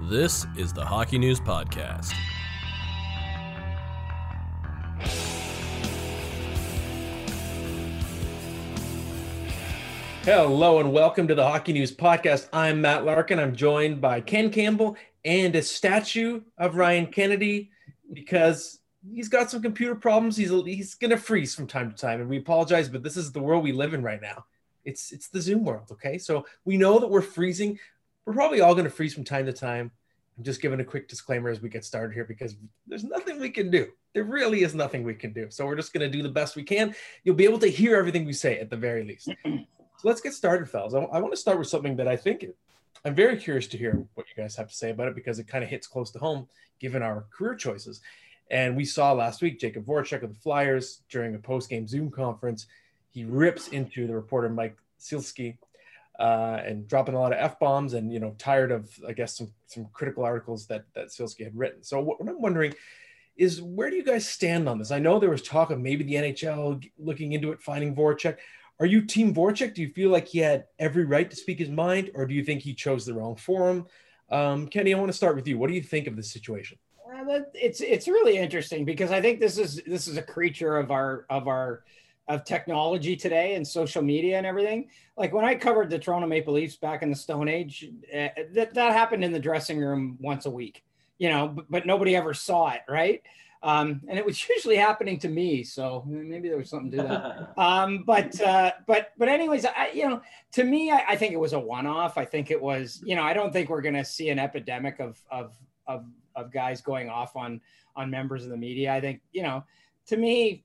This is the Hockey News Podcast. Hello and welcome to the Hockey News Podcast. I'm Matt Larkin. I'm joined by Ken Campbell and a statue of Ryan Kennedy because he's got some computer problems. He's he's gonna freeze from time to time, and we apologize, but this is the world we live in right now. It's it's the Zoom world, okay? So we know that we're freezing. We're probably all gonna freeze from time to time. I'm just giving a quick disclaimer as we get started here because there's nothing we can do. There really is nothing we can do. So we're just gonna do the best we can. You'll be able to hear everything we say at the very least. So let's get started, fellas. I, I want to start with something that I think I'm very curious to hear what you guys have to say about it because it kind of hits close to home given our career choices. And we saw last week Jakub Voracek of the Flyers during a post-game Zoom conference. He rips into the reporter Mike Sielski uh, and dropping a lot of f bombs, and you know, tired of I guess some some critical articles that that Sielski had written. So what, what I'm wondering is where do you guys stand on this? I know there was talk of maybe the NHL looking into it, finding Voracek. Are you Team Voracek? Do you feel like he had every right to speak his mind, or do you think he chose the wrong forum? Um, Kenny, I want to start with you. What do you think of the situation? Uh, it's it's really interesting because I think this is this is a creature of our of our of technology today and social media and everything. Like when I covered the Toronto Maple Leafs back in the Stone Age, uh, that that happened in the dressing room once a week, you know, but, but nobody ever saw it, right? Um, and it was usually happening to me, so maybe there was something to that. um, but uh, but but anyways, I, you know, to me, I, I think it was a one-off. I think it was, you know, I don't think we're going to see an epidemic of of of of guys going off on on members of the media. I think, you know, to me,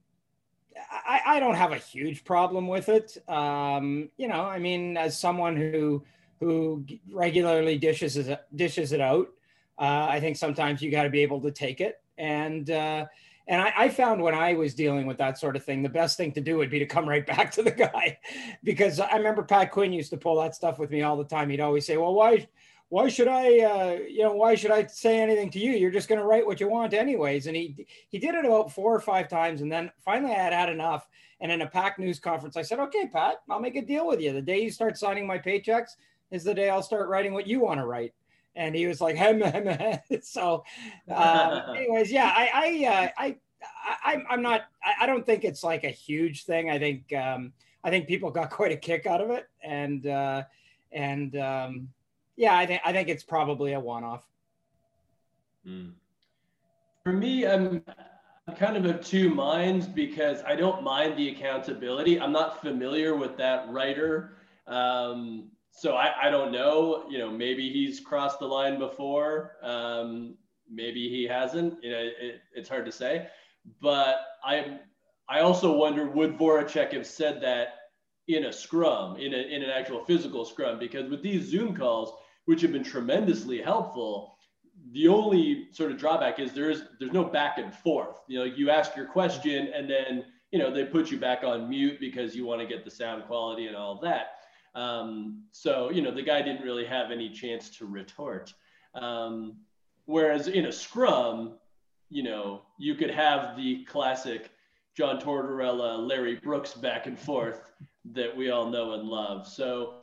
I, I don't have a huge problem with it. Um, you know, I mean, as someone who who regularly dishes dishes it out, uh, I think sometimes you got to be able to take it and uh, and I, I, found when I was dealing with that sort of thing, the best thing to do would be to come right back to the guy, because I remember Pat Quinn used to pull that stuff with me all the time. He'd always say, "Well, why, why should I, uh, you know, why should I say anything to you? You're just going to write what you want anyways." And he he did it about four or five times, and then finally I had had enough. And in a pack news conference, I said, "Okay, Pat, I'll make a deal with you. The day you start signing my paychecks is the day I'll start writing what you want to write." and he was like, hem, hem, hem. so, um, anyways, yeah, I, I, uh, I, I, I'm not, I don't think it's like a huge thing. I think, um, I think people got quite a kick out of it, and, uh, and, um, yeah, I think, I think it's probably a one-off. Mm. For me, I'm, I'm kind of of two minds because I don't mind the accountability. I'm not familiar with that writer. Um, so I, I don't know. You know, maybe he's crossed the line before. Um, maybe he hasn't. You know, it, it's hard to say. But I I also wonder would Voracek have said that in a scrum, in, a, in an actual physical scrum? Because with these Zoom calls, which have been tremendously helpful, the only sort of drawback is there's there's no back and forth. You know, you ask your question and then you know they put you back on mute because you want to get the sound quality and all that. Um, so, you know, the guy didn't really have any chance to retort. Um, whereas in a scrum, you know, you could have the classic John Tortorella, Larry Brooks back and forth that we all know and love. So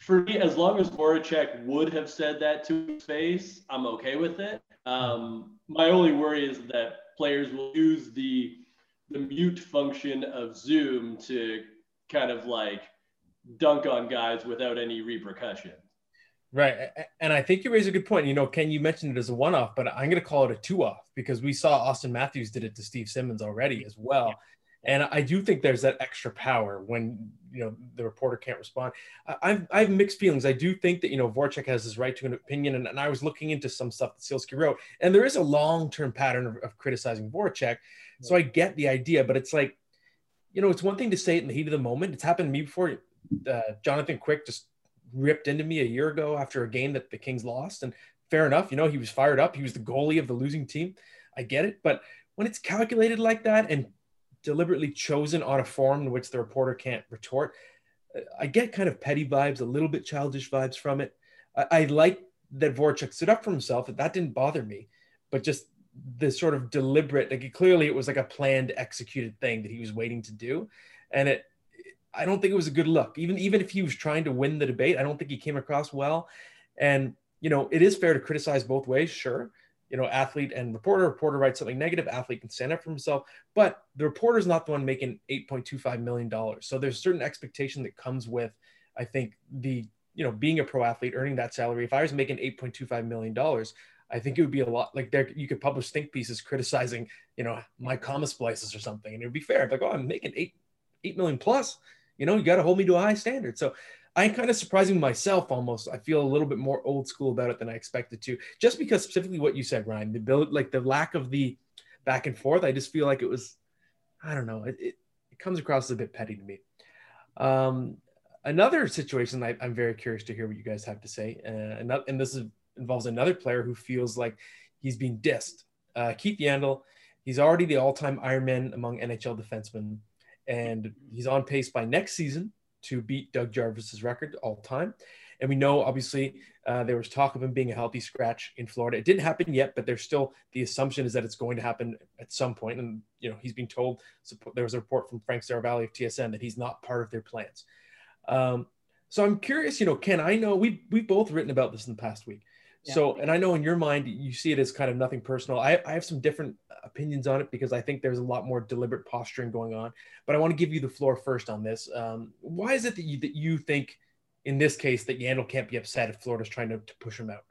for me, as long as Voracek would have said that to his face, I'm okay with it. Um, my only worry is that players will use the the mute function of Zoom to kind of like dunk on guys without any repercussion. Right. And I think you raise a good point. You know, Ken, you mentioned it as a one off, but I'm going to call it a two off because we saw Auston Matthews did it to Steve Simmons already as well. And I do think there's that extra power when, you know, the reporter can't respond. I've, I have mixed feelings. I do think that, you know, Voracek has his right to an opinion. And, and I was looking into some stuff that Sielski wrote, and there is a long term pattern of, of criticizing Voracek. So I get the idea, but it's like, you know, it's one thing to say it in the heat of the moment. It's happened to me before uh, Jonathan Quick just ripped into me a year ago after a game that the Kings lost. And fair enough, you know, he was fired up. He was the goalie of the losing team. I get it. But when it's calculated like that and deliberately chosen on a form in which the reporter can't retort, I get kind of petty vibes, a little bit childish vibes from it. I, I like that Voracek stood up for himself. That that didn't bother me, but just the sort of deliberate, like clearly it was like a planned, executed thing that he was waiting to do, and it I don't think it was a good look. Even even if he was trying to win the debate, I don't think he came across well. And you know, it is fair to criticize both ways, sure. You know, athlete and reporter. Reporter writes something negative, athlete can stand up for himself, but the reporter is not the one making $8.25 million. So there's a certain expectation that comes with, I think, the, you know, being a pro athlete, earning that salary. If I was making $8.25 million, I think it would be a lot like there you could publish think pieces criticizing, you know, my comma splices or something, and it would be fair. Like, oh, I'm making eight eight million plus. You know, you got to hold me to a high standard. So I'm kind of surprising myself almost. I feel a little bit more old school about it than I expected to, just because specifically what you said, Ryan, the build, like the lack of the back and forth. I just feel like it was, I don't know, it, it, it comes across as a bit petty to me. Um, another situation I, am very curious to hear what you guys have to say, uh, and, and this is involves another player who feels like he's being dissed. Uh, Keith Yandle, he's already the all-time Ironman among NHL defensemen, and he's on pace by next season to beat Doug Jarvis's record all time. And we know, obviously, uh, there was talk of him being a healthy scratch in Florida. It didn't happen yet, but there's still the assumption is that it's going to happen at some point. And you know, he's being told. There was a report from Frank Seravalli of TSN that he's not part of their plans. Um, so I'm curious, you know, Ken, I know we we've both written about this in the past week. So, and I know in your mind, you see it as kind of nothing personal. I, I have some different opinions on it because I think there's a lot more deliberate posturing going on. But I want to give you the floor first on this. Um, why is it that you, that you think, in this case, that Yandle can't be upset if Florida's trying to, to push him out?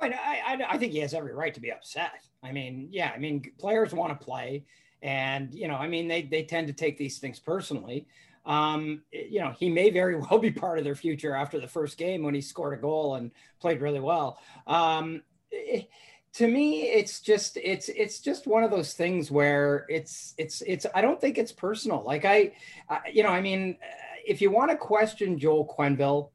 I, I, I think he has every right to be upset. I mean, yeah, I mean, players want to play. And, you know, I mean, they, they tend to take these things personally um, you know, he may very well be part of their future after the first game when he scored a goal and played really well. Um, it, to me, it's just it's it's just one of those things where it's it's it's I don't think it's personal. Like I, I you know, I mean, if you want to question Joel Quenneville,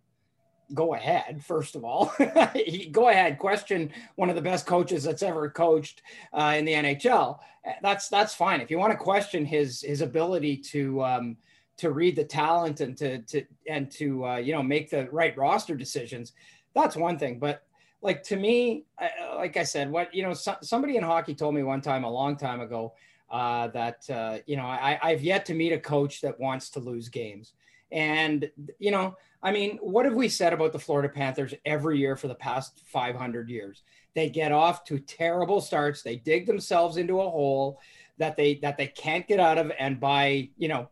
go ahead first of all go ahead question one of the best coaches that's ever coached uh, in the nhl that's that's fine if you want to question his his ability to um, to read the talent and to to and to uh, you know make the right roster decisions that's one thing. But like to me I, like i said what you know so, somebody in hockey told me one time a long time ago uh, that uh, you know I, i've yet to meet a coach that wants to lose games. And you know i mean what have we said about the florida panthers every year for the past 500 years? They get off to terrible starts. They dig themselves into a hole that they that they can't get out of and by you know,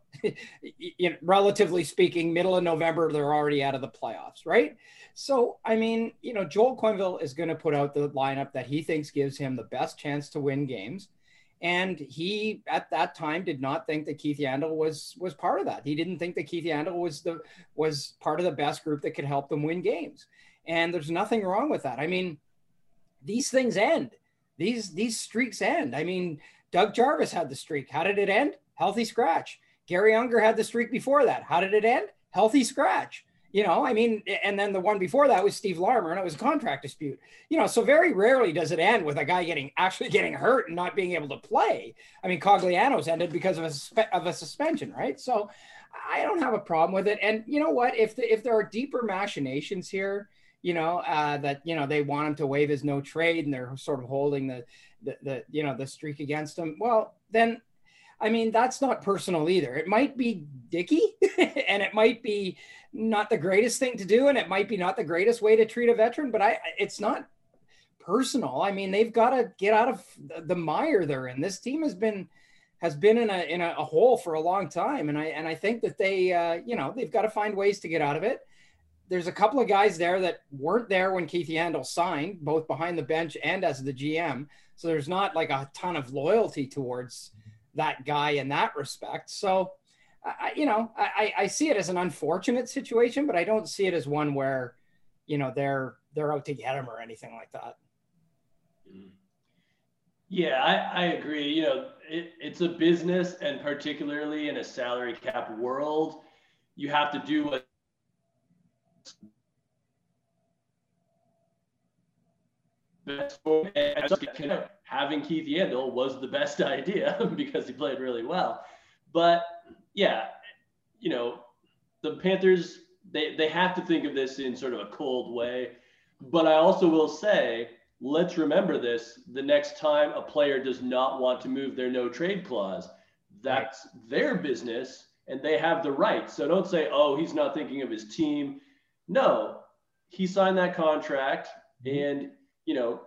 relatively speaking middle of november they're already out of the playoffs right? So i mean you know joel quenneville is going to put out the lineup that he thinks gives him the best chance to win games. And he at that time did not think that keith yandle was was part of that. He didn't think that keith yandle was the was part of the best group that could help them win games. And there's nothing wrong with that. I mean these things end. These these streaks end. I mean Doug Jarvis had the streak. How did it end? Healthy scratch. Garry Unger had the streak before that. How did it end? Healthy scratch. You know, I mean, and then the one before that was Steve Larmer, and it was a contract dispute. You know, so very rarely does it end with a guy getting actually getting hurt and not being able to play. I mean, Cogliano's ended because of a of a suspension, right? So, I don't have a problem with it. And you know what? If the, if there are deeper machinations here, you know, uh, that you know they want him to waive his no trade, and they're sort of holding the the, the you know the streak against him. Well, then, I mean that's not personal either. It might be dicky, and it might be not the greatest thing to do, and it might be not the greatest way to treat a veteran. But I, it's not personal. I mean, they've got to get out of the mire they're in. This team has been has been in a in a, hole for a long time, and I and I think that they uh, you know they've got to find ways to get out of it there's a couple of guys there that weren't there when Keith Yandle signed, both behind the bench and as the GM. So there's not like a ton of loyalty towards that guy in that respect. So, I, you know, I, I see it as an unfortunate situation, but I don't see it as one where, you know, they're they're out to get him or anything like that. Yeah, I, I agree. You know, it, it's a business, and particularly in a salary cap world, you have to do what having Keith Yandle was the best idea because he played really well. But yeah, you know, the Panthers they they have to think of this in sort of a cold way. But I also will say, let's remember this: the next time a player does not want to move their no trade clause, that's right. their business, and they have the right. So don't say, "Oh, he's not thinking of his team." No, he signed that contract Mm-hmm. And, you know,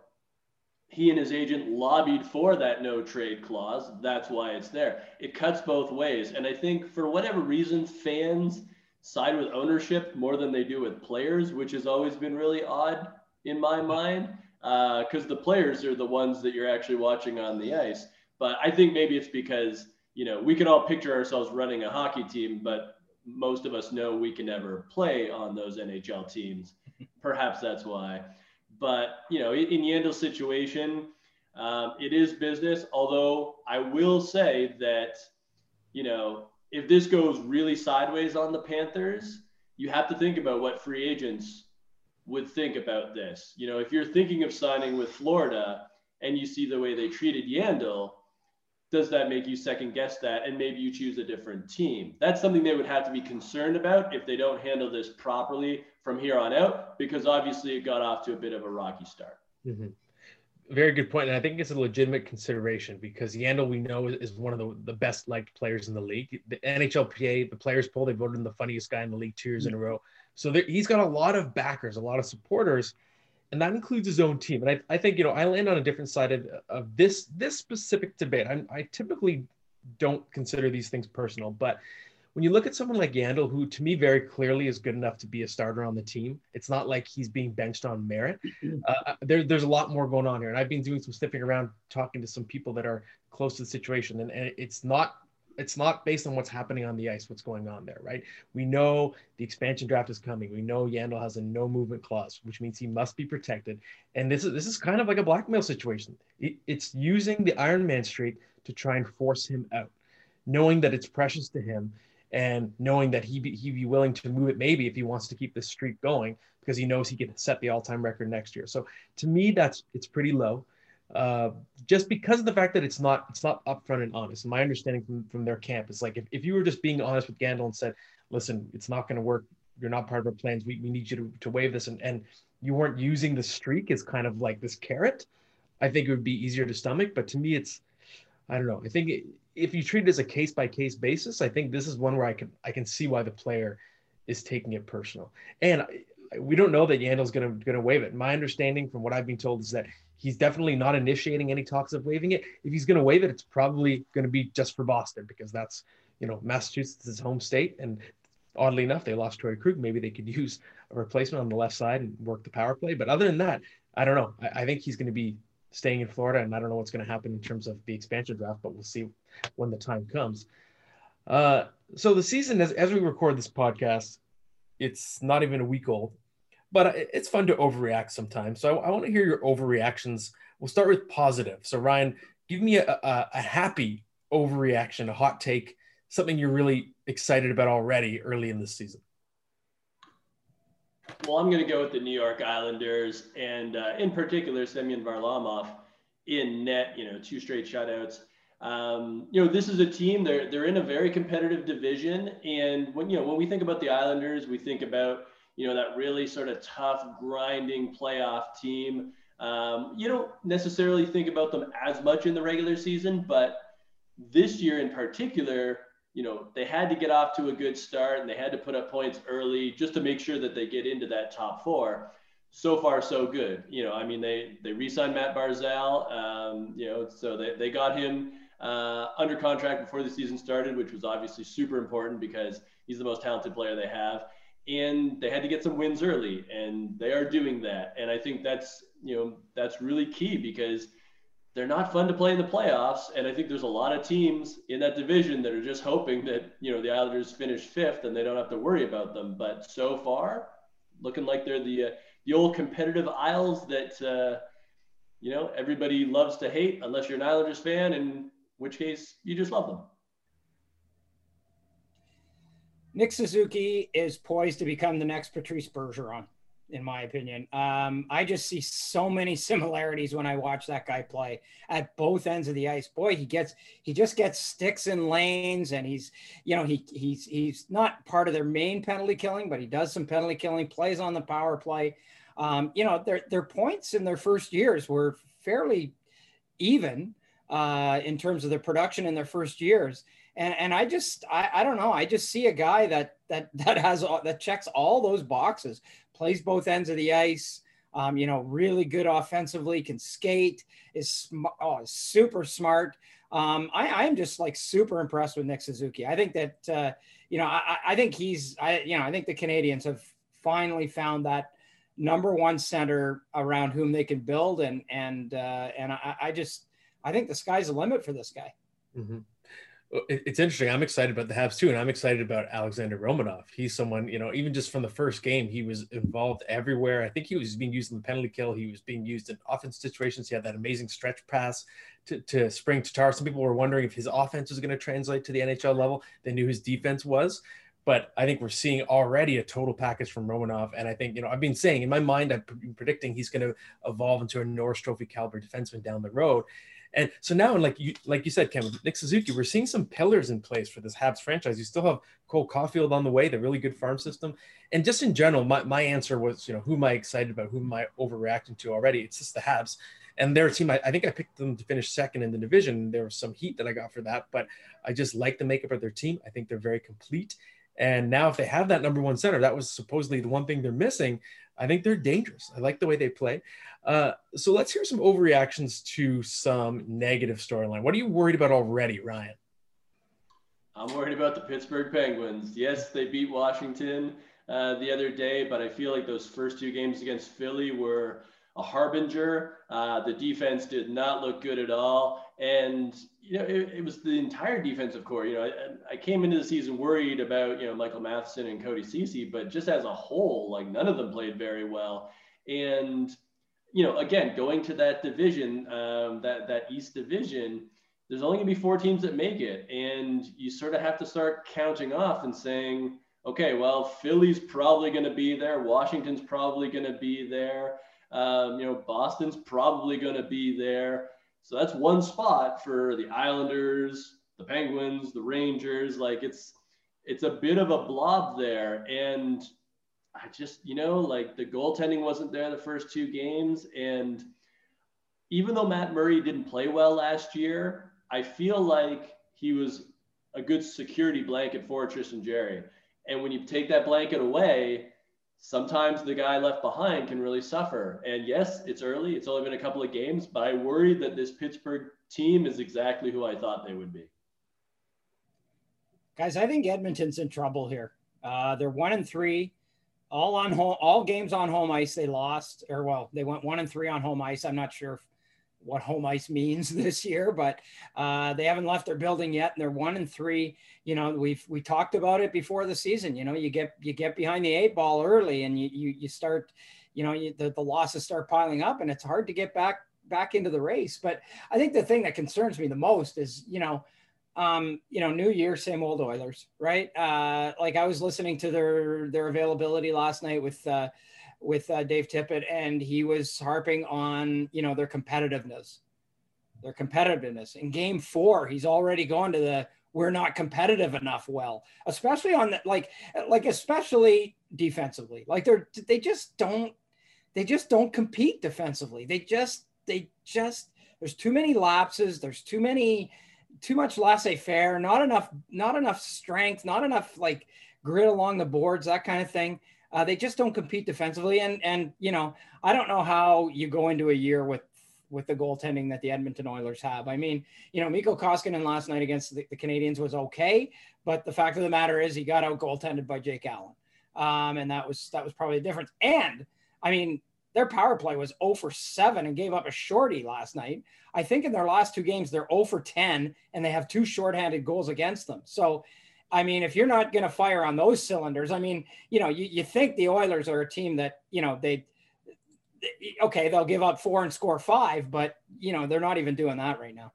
he and his agent lobbied for that no trade clause. That's why it's there. It cuts both ways. And I think for whatever reason, fans side with ownership more than they do with players, which has always been really odd in my mind, because uh, the players are the ones that you're actually watching on the ice. But I think maybe it's because, you know, we can all picture ourselves running a hockey team, but most of us know we can never play on those NHL teams. Perhaps that's why. But you know, in, Yandle's situation, um, it is business. Although I will say that, you know, if this goes really sideways on the Panthers, you have to think about what free agents would think about this. You know, if you're thinking of signing with Florida and you see the way they treated Yandle, does that make you second guess that and maybe you choose a different team? That's something they would have to be concerned about if they don't handle this properly from here on out, because obviously it got off to a bit of a rocky start. Mm-hmm. Very good. And I think it's a legitimate consideration because Yandle, we know, is one of the, the best liked players in the league. The NHLPA, the players poll, they voted him the funniest guy in the league two years mm-hmm. in a row. So there, he's got a lot of backers, a lot of supporters and that includes his own team. And I, I think you know I land on a different side of, of this this specific debate. I'm, I typically don't consider these things personal, but when you look at someone like Yandle, who to me very clearly is good enough to be a starter on the team, it's not like he's being benched on merit. Uh, uh, there, there's a lot more going on here, and I've been doing some sniffing around, talking to some people that are close to the situation, and, and it's not it's not based on what's happening on the ice, what's going on there, right? We know the expansion draft is coming. We know Yandle has a no movement clause, which means he must be protected. And this is this is kind of like a blackmail situation. It, it's using the Iron Man streak to try and force him out, knowing that it's precious to him, and knowing that he be, he be willing to move it maybe if he wants to keep this streak going because he knows he can set the all time record next year. So to me, that's it's pretty low uh, just because of the fact that it's not it's not upfront and honest. My understanding from, from their camp is like if, if you were just being honest with Yandle and said, listen, it's not going to work. You're not part of our plans. We, we need you to, to waive this. And, and you weren't using the streak as kind of like this carrot. I think it would be easier to stomach. But to me, it's, I don't know. I think if you treat it as a case by case basis, I think this is one where I can, I can see why the player is taking it personal. And we don't know that Yandle's going to, going to waive it. My understanding from what I've been told is that He's definitely not initiating any talks of waiving it. If he's going to waive it, it's probably going to be just for Boston because that's, you know, Massachusetts is home state. And oddly enough, they lost Torey Krug. Maybe they could use a replacement on the left side and work the power play. But other than that, I don't know. I, I think he's going to be staying in Florida, and I don't know what's going to happen in terms of the expansion draft, but we'll see when the time comes. Uh, so the season, as, as we record this podcast, it's not even a week old but it's fun to overreact sometimes. So I, I want to hear your overreactions. We'll start with positive. So Ryan, give me a, a, a happy overreaction, a hot take, something you're really excited about already early in the season. Well, I'm going to go with the New York Islanders and uh, in particular Semyon Varlamov in net. You know, two straight shutouts. Um, you know, this is a team. They're they're in a very competitive division, and when you know when we think about the Islanders, we think about you know, that really sort of tough, grinding playoff team. Um, you don't necessarily think about them as much in the regular season, but this year in particular, you know, they had to get off to a good start and they had to put up points early just to make sure that they get into that top four. So far, so good. You know, I mean, they they re-signed Matt Barzal. Um, you know, so they, they got him uh, under contract before the season started, which was obviously super important because he's the most talented player they have and they had to get some wins early and they are doing that. And i think that's you know that's really key because they're not fun to play in the playoffs. And i think there's a lot of teams in that division that are just hoping that you know the islanders finish fifth and they don't have to worry about them. But so far looking like they're the uh, the old competitive isles that uh, you know everybody loves to hate unless you're an islanders fan in which case you just love them Nick Suzuki is poised to become the next Patrice Bergeron, in my opinion. Um, I just see so many similarities when I watch that guy play at both ends of the ice. Boy, he gets he just gets sticks in lanes, and he's you know he he's he's not part of their main penalty killing, but he does some penalty killing, plays on the power play. Um, you know their their points in their first years were fairly even uh, in terms of their production in their first years and and I just I, I don't know I just see a guy that that that has all, that checks all those boxes plays both ends of the ice Um, you know, really good offensively, can skate, is sm- oh, super smart. Um, I, am just like super impressed with Nick Suzuki. I think that uh, you know, I, I think he's, I you know, I think the Canadiens have finally found that number one center around whom they can build, and and uh, and I, I just, I think the sky's the limit for this guy. Mm-hmm it's interesting. I'm excited about the Habs too, and I'm excited about Alexander Romanov. He's someone, you know, even just from the first game, he was involved everywhere. I think he was being used in the penalty kill. He was being used in offense situations. He had that amazing stretch pass to, to Spring Tatar. Some people were wondering if his offense was going to translate to the NHL level. They knew his defense was. But I think we're seeing already a total package from Romanov. And I think, you know, I've been saying in my mind, I'm predicting he's going to evolve into a Norris Trophy caliber defenseman down the road. And so now, like you like you said, Ken, with Nick Suzuki, we're seeing some pillars in place for this Habs franchise. You still have Cole Caufield on the way, the really good farm system. And just in general, my, my answer was, you know, who am I excited about? Who am I overreacting to already? It's just the Habs. And their team, I, I think I picked them to finish second in the division. There was some heat that I got for that, but I just like the makeup of their team. I think they're very complete. And now, if they have that number one center, that was supposedly the one thing they're missing. I think they're dangerous. I like the way they play. Uh, so let's hear some overreactions to some negative storyline. What are you worried about already, Ryan? I'm worried about the Pittsburgh Penguins. Yes, they beat Washington uh, the other day, but I feel like those first two games against Philly were a harbinger. Uh, the defense did not look good at all. And, you know, it, it was the entire defensive core. You know, I, I, came into the season worried about, you know, Michael Matheson and Cody Ceci, but just as a whole, like none of them played very well. And, you know, again, going to that division, um, that, that East division, there's only to be four teams that make it. And you sort of have to start counting off and saying, okay, well, Philly's probably to be there. Washington's probably to be there. Um, you know, Boston's probably to be there. So that's one spot for the Islanders, the Penguins, the Rangers. Like it's it's a bit of a blob there. And I just, you know, like the goaltending wasn't there the first two games. And even though Matt Murray didn't play well last year, I feel like he was a good security blanket for Tristan Jarry. And when you take that blanket away, sometimes the guy left behind can really suffer. And yes, it's early. It's only been a couple of games, but I worry that this Pittsburgh team is exactly who I thought they would be. Guys, I think Edmonton's in trouble here. Uh, they're one and three, all on home, all games on home ice. They lost, or well, they went one and three on home ice. I'm not sure what home ice means this year, but uh, they haven't left their building yet, and they're one and three. You know, we've we talked about it before the season. You know, you get you get behind the eight ball early, and you you, you start, you know, you, the the losses start piling up, and it's hard to get back back into the race. But I think the thing that concerns me the most is, you know. Um, you know, new year, same old Oilers, right? Uh, like I was listening to their their availability last night with uh, with uh, Dave Tippett, and he was harping on you know their competitiveness, their competitiveness. In Game Four, he's already gone to the we're not competitive enough. Well, especially on that, like like especially defensively, like they're they just don't they just don't compete defensively. They just they just there's too many lapses. There's too many too much laissez-faire. Not enough not enough strength. Not enough like grit along the boards. That kind of thing. Uh, they just don't compete defensively, and and you know I don't know how you go into a year with with the goaltending that the Edmonton Oilers have. I mean, you know, Mikko Koskinen last night against the, the Canadiens was okay, but the fact of the matter is he got out goaltended by Jake Allen, um, and that was that was probably the difference. And I mean, their power play was 0 for 7 and gave up a shorty last night. I think in their last two games, they're 0 for 10 and they have two shorthanded goals against them. So I mean, if you're not going to fire on those cylinders, I mean, you know, you, you think the Oilers are a team that, you know, they, okay, they'll give up four and score five, but, you know, they're not even doing that right now.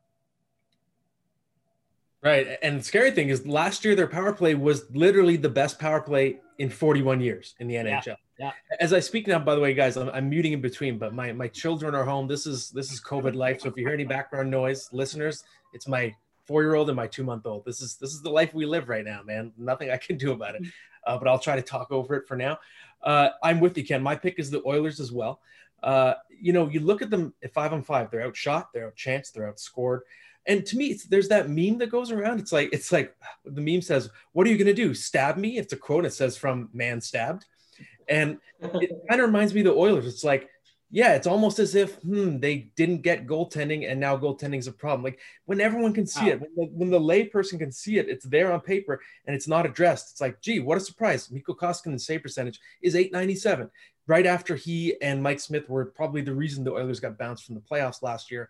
Right. And the scary thing is last year, their power play was literally the best power play in 41 years in the NHL. Yeah. Yeah. As I speak now, by the way, guys, I'm, I'm, muting in between, but my, my children are home. This is, this is COVID life. So if you hear any background noise, listeners, it's my four year old and my two month old. This is this is the life we live right now, man. Nothing I can do about it. Mm. Uh, but I'll try to talk over it for now. Uh, I'm with you, Ken. My pick is the Oilers as well. Uh, you know, you look at them at five on five. They're outshot. They're outchanced. They're outscored. And to me, it's, there's that meme that goes around. It's like it's like the meme says, "What are you going to do? Stab me?" It's a quote. It says from "Man Stabbed," and it kind of reminds me of the Oilers. It's like yeah, it's almost as if hmm, they didn't get goaltending and now goaltending is a problem. Like when everyone can see Wow. it, when the, when the layperson can see it, it's there on paper and it's not addressed. It's like, gee, what a surprise. Mikko Koskinen's save percentage is 897, right after he and Mike Smith were probably the reason the Oilers got bounced from the playoffs last year.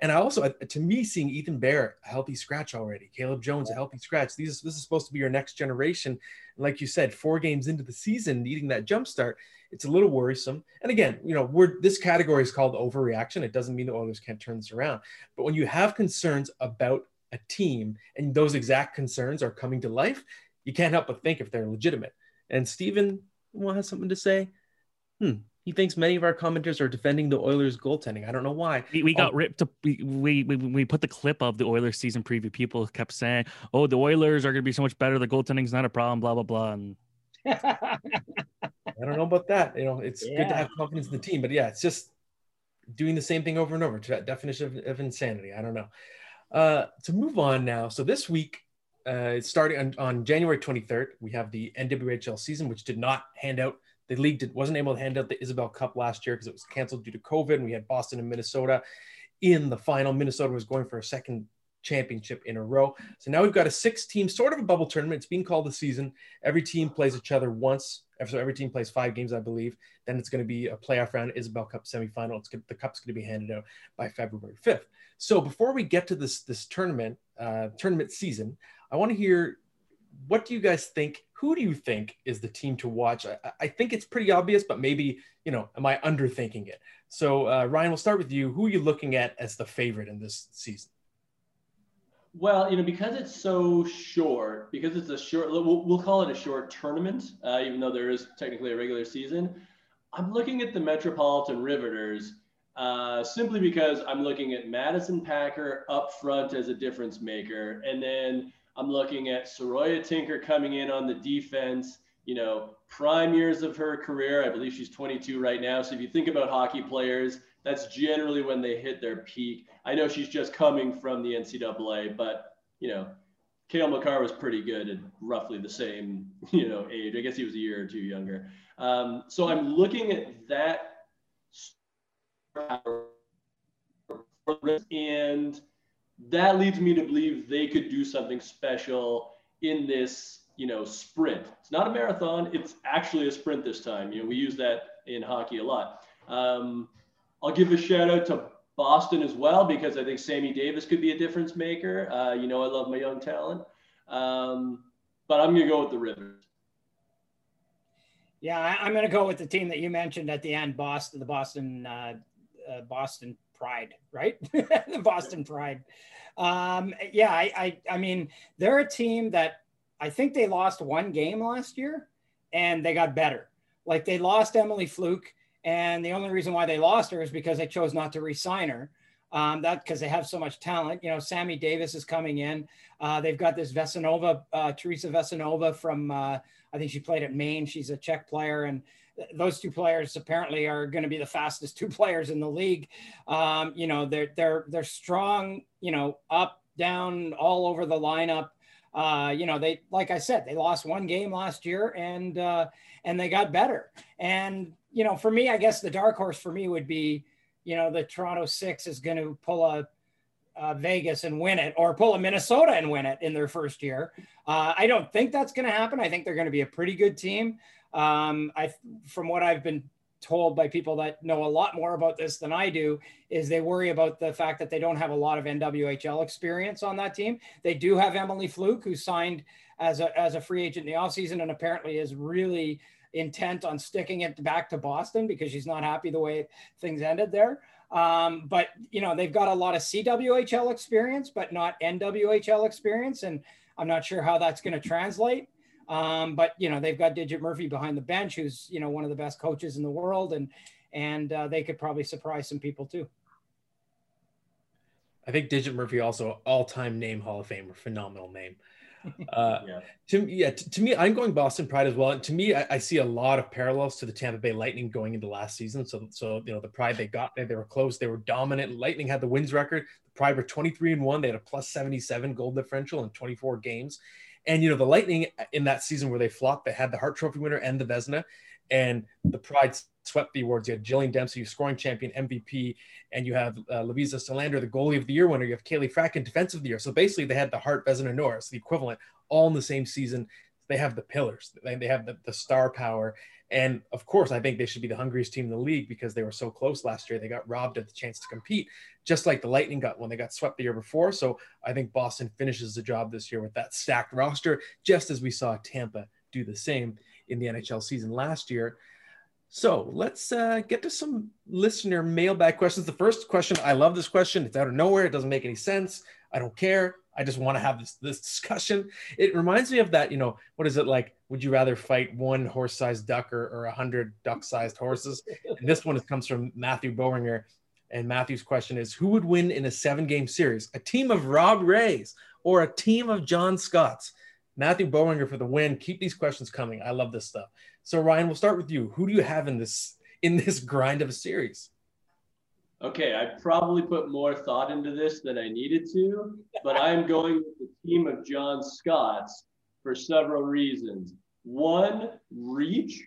And I also, to me, seeing Ethan Bear a healthy scratch already, Caleb Jones a healthy scratch. These this is supposed to be your next generation. And like you said, four games into the season, needing that jump start, it's a little worrisome. And again, you know, we're this category is called overreaction. It doesn't mean the Oilers can't turn this around. But when you have concerns about a team and those exact concerns are coming to life, you can't help but think if they're legitimate. And Steven well, has something to say. Hmm. He thinks many of our commenters are defending the Oilers goaltending. I don't know why. We, we got Oh. ripped up. We, we we we put the clip of the Oilers season preview. People kept saying, "Oh, the Oilers are going to be so much better. The goaltending's not a problem." Blah blah blah. And I don't know about that. You know, it's good to have confidence in the team, but yeah, it's just doing the same thing over and over. To that definition of, of insanity. I don't know. Uh, to move on now. So this week, uh, starting on, on January 23rd, we have the NWHL season, which did not hand out. The league did, wasn't able to hand out the Isobel Cup last year because it was canceled due to COVID. And we had Boston and Minnesota in the final. Minnesota was going for a second championship in a row. So now we've got a six team, sort of a bubble tournament. It's being called the season. Every team plays each other once. So every team plays five games, I believe. Then it's going to be a playoff round, Isobel Cup semifinal. It's the cup's going to be handed out by February 5th. So before we get to this this tournament uh, tournament season, I want to hear what do you guys think? Who do you think is the team to watch? I, I think it's pretty obvious, but maybe you know, am I underthinking it? So uh, Ryan, we'll start with you. Who are you looking at as the favorite in this season? Well, you know, because it's so short, because it's a short, we'll, we'll call it a short tournament, uh, even though there is technically a regular season. I'm looking at the Metropolitan Riveters uh, simply because I'm looking at Madison Packer up front as a difference maker. And then I'm looking at Saroya Tinker coming in on the defense, you know, prime years of her career. I believe she's 22 right now. So if you think about hockey players, that's generally when they hit their peak. I know she's just coming from the NCAA, but you know, Cale Makar was pretty good at roughly the same, you know, age. I guess he was a year or two younger. Um, so I'm looking at that and that leads me to believe they could do something special in this, you know, sprint. It's not a marathon. It's actually a sprint this time. You know, we use that in hockey a lot. Um, I'll give a shout out to Boston as well because I think Sammy Davis could be a difference maker. Uh, you know, I love my young talent, um, but I'm gonna go with the Rivers. Yeah, I, am going to go with the team that you mentioned at the end, Boston, the Boston, uh, uh, Boston Pride, right? the Boston Pride. Um, yeah, I, I, I mean, they're a team that I think they lost one game last year, and they got better. Like they lost Emily Fluke, and the only reason why they lost her is because they chose not to re-sign her. Um, that because they have so much talent. You know, Sammy Davis is coming in. Uh, they've got this Vesanova, uh, Teresa Vesanova from. Uh, I think she played at Maine. She's a Czech player, and th- those two players apparently are going to be the fastest two players in the league. Um, you know, they're they're they're strong. You know, up, down, all over the lineup. Uh, you know, they like I said, they lost one game last year, and uh, and they got better. And you know, for me, I guess the dark horse for me would be, you know, the Toronto Six is going to pull a uh, Vegas and win it, or pull a Minnesota and win it in their first year. Uh, I don't think that's going to happen. I think they're going to be a pretty good team. Um, I, from what I've been told by people that know a lot more about this than I do, is they worry about the fact that they don't have a lot of NWHL experience on that team. They do have Emily Fluke, who signed as a as a free agent in the offseason and apparently is really intent on sticking it back to Boston because she's not happy the way things ended there. Um, but you know they've got a lot of CWHL experience, but not NWHL experience, and I'm not sure how that's going to translate. Um, but you know they've got Digit Murphy behind the bench, who's you know one of the best coaches in the world, and and uh, they could probably surprise some people too. I think Digit Murphy also all-time name Hall of Famer, phenomenal name. Uh, Yeah. to yeah, to, to me, I'm going Boston Pride as well. And to me, I, I see a lot of parallels to the Tampa Bay Lightning going into last season. So, so you know, the Pride they got there, they were close, they were dominant. Lightning had the wins record. The Pride were 23 and one. They had a plus 77 goal differential in 24 games. And you know, the Lightning in that season where they flopped, they had the Hart Trophy winner and the Vezina, and the Pride swept the awards. You had Jillian Dempsey, scoring champion, MVP, and you have uh, Lovisa Selander, the goalie of the year winner. You have Kaleigh Fratkin, defensive of the year. So basically, they had the Hart, Vezina, Norris, the equivalent, all in the same season. They have the pillars. They, they have the, the star power. And of course, I think they should be the hungriest team in the league because they were so close last year. They got robbed of the chance to compete, just like the Lightning got when they got swept the year before. So I think Boston finishes the job this year with that stacked roster, just as we saw Tampa do the same in the NHL season last year. So let's uh, get to some listener mailbag questions. The first question, I love this question. It's out of nowhere. It doesn't make any sense. I don't care. I just want to have this this discussion. It reminds me of that, you know, what is it like? Would you rather fight one horse-sized duck or, a hundred duck-sized horses? And this one comes from Matthew Bowinger. And Matthew's question is who would win in a seven-game series? A team of Rob Rays or a team of John Scotts? Matthew Bowinger for the win. Keep these questions coming. I love this stuff. So Ryan, we'll start with you. Who do you have in this in this grind of a series? Okay, I probably put more thought into this than I needed to, but I'm going with the team of John Scotts for several reasons. One, reach.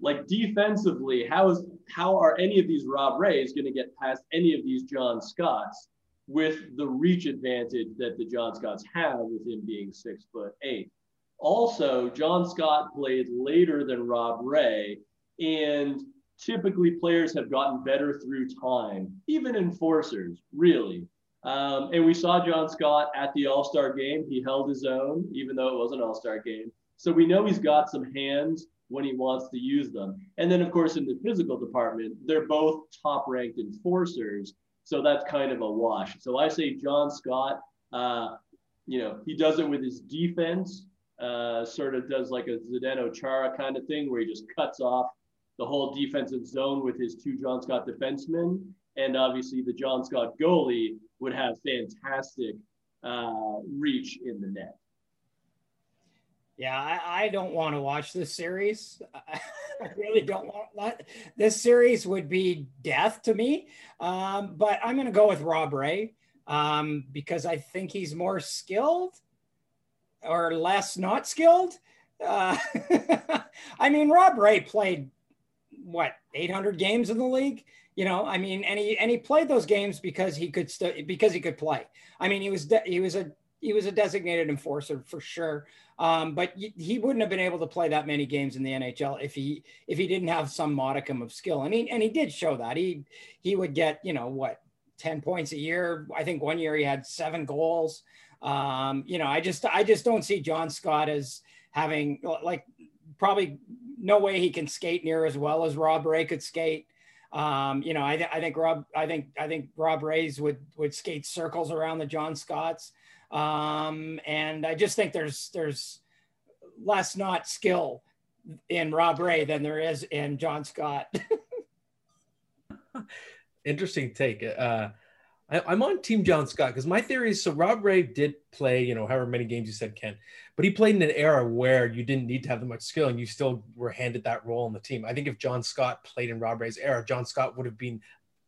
Like defensively, how is how are any of these Rob Rays going to get past any of these John Scotts with the reach advantage that the John Scotts have with him being six foot eight? Also, John Scott played later than Rob Ray, and typically players have gotten better through time, even enforcers, really. Um, and we saw John Scott at the All Star game. He held his own, even though it was an All Star game. So we know he's got some hands when he wants to use them. And then, of course, in the physical department, they're both top ranked enforcers. So that's kind of a wash. So I say John Scott, uh, you know, he does it with his defense, uh, sort of does like a Zdeno Chara kind of thing where he just cuts off the whole defensive zone with his two John Scott defensemen. And obviously, the John Scott goalie would have fantastic uh, reach in the net. Yeah, I, I don't want to watch this series. I really don't want that. This series would be death to me. Um, but I'm going to go with Rob Ray um, because I think he's more skilled or less not skilled. Uh, I mean, Rob Ray played what 800 games in the league you know i mean and he and he played those games because he could still because he could play i mean he was de- he was a he was a designated enforcer for sure um, but he wouldn't have been able to play that many games in the nhl if he if he didn't have some modicum of skill. And he and he did show that. He he would get you know what 10 points a year. I think one year he had seven goals. Um, you know i just i just don't see john scott as having like probably no way he can skate near as well as Rob Ray could skate. Um, you know, I, th- I think Rob, I think, I think Rob Rays would would skate circles around the John Scotts, um, and I just think there's there's less not skill in Rob Ray than there is in John Scott. Interesting take. Uh, I, am on Team John Scott because my theory is so Rob Ray did play, you know, however many games you said, Ken, but he played in an era where you didn't need to have that much skill and you still were handed that role on the team. I think if John Scott played in Rob Ray's era, John Scott would have been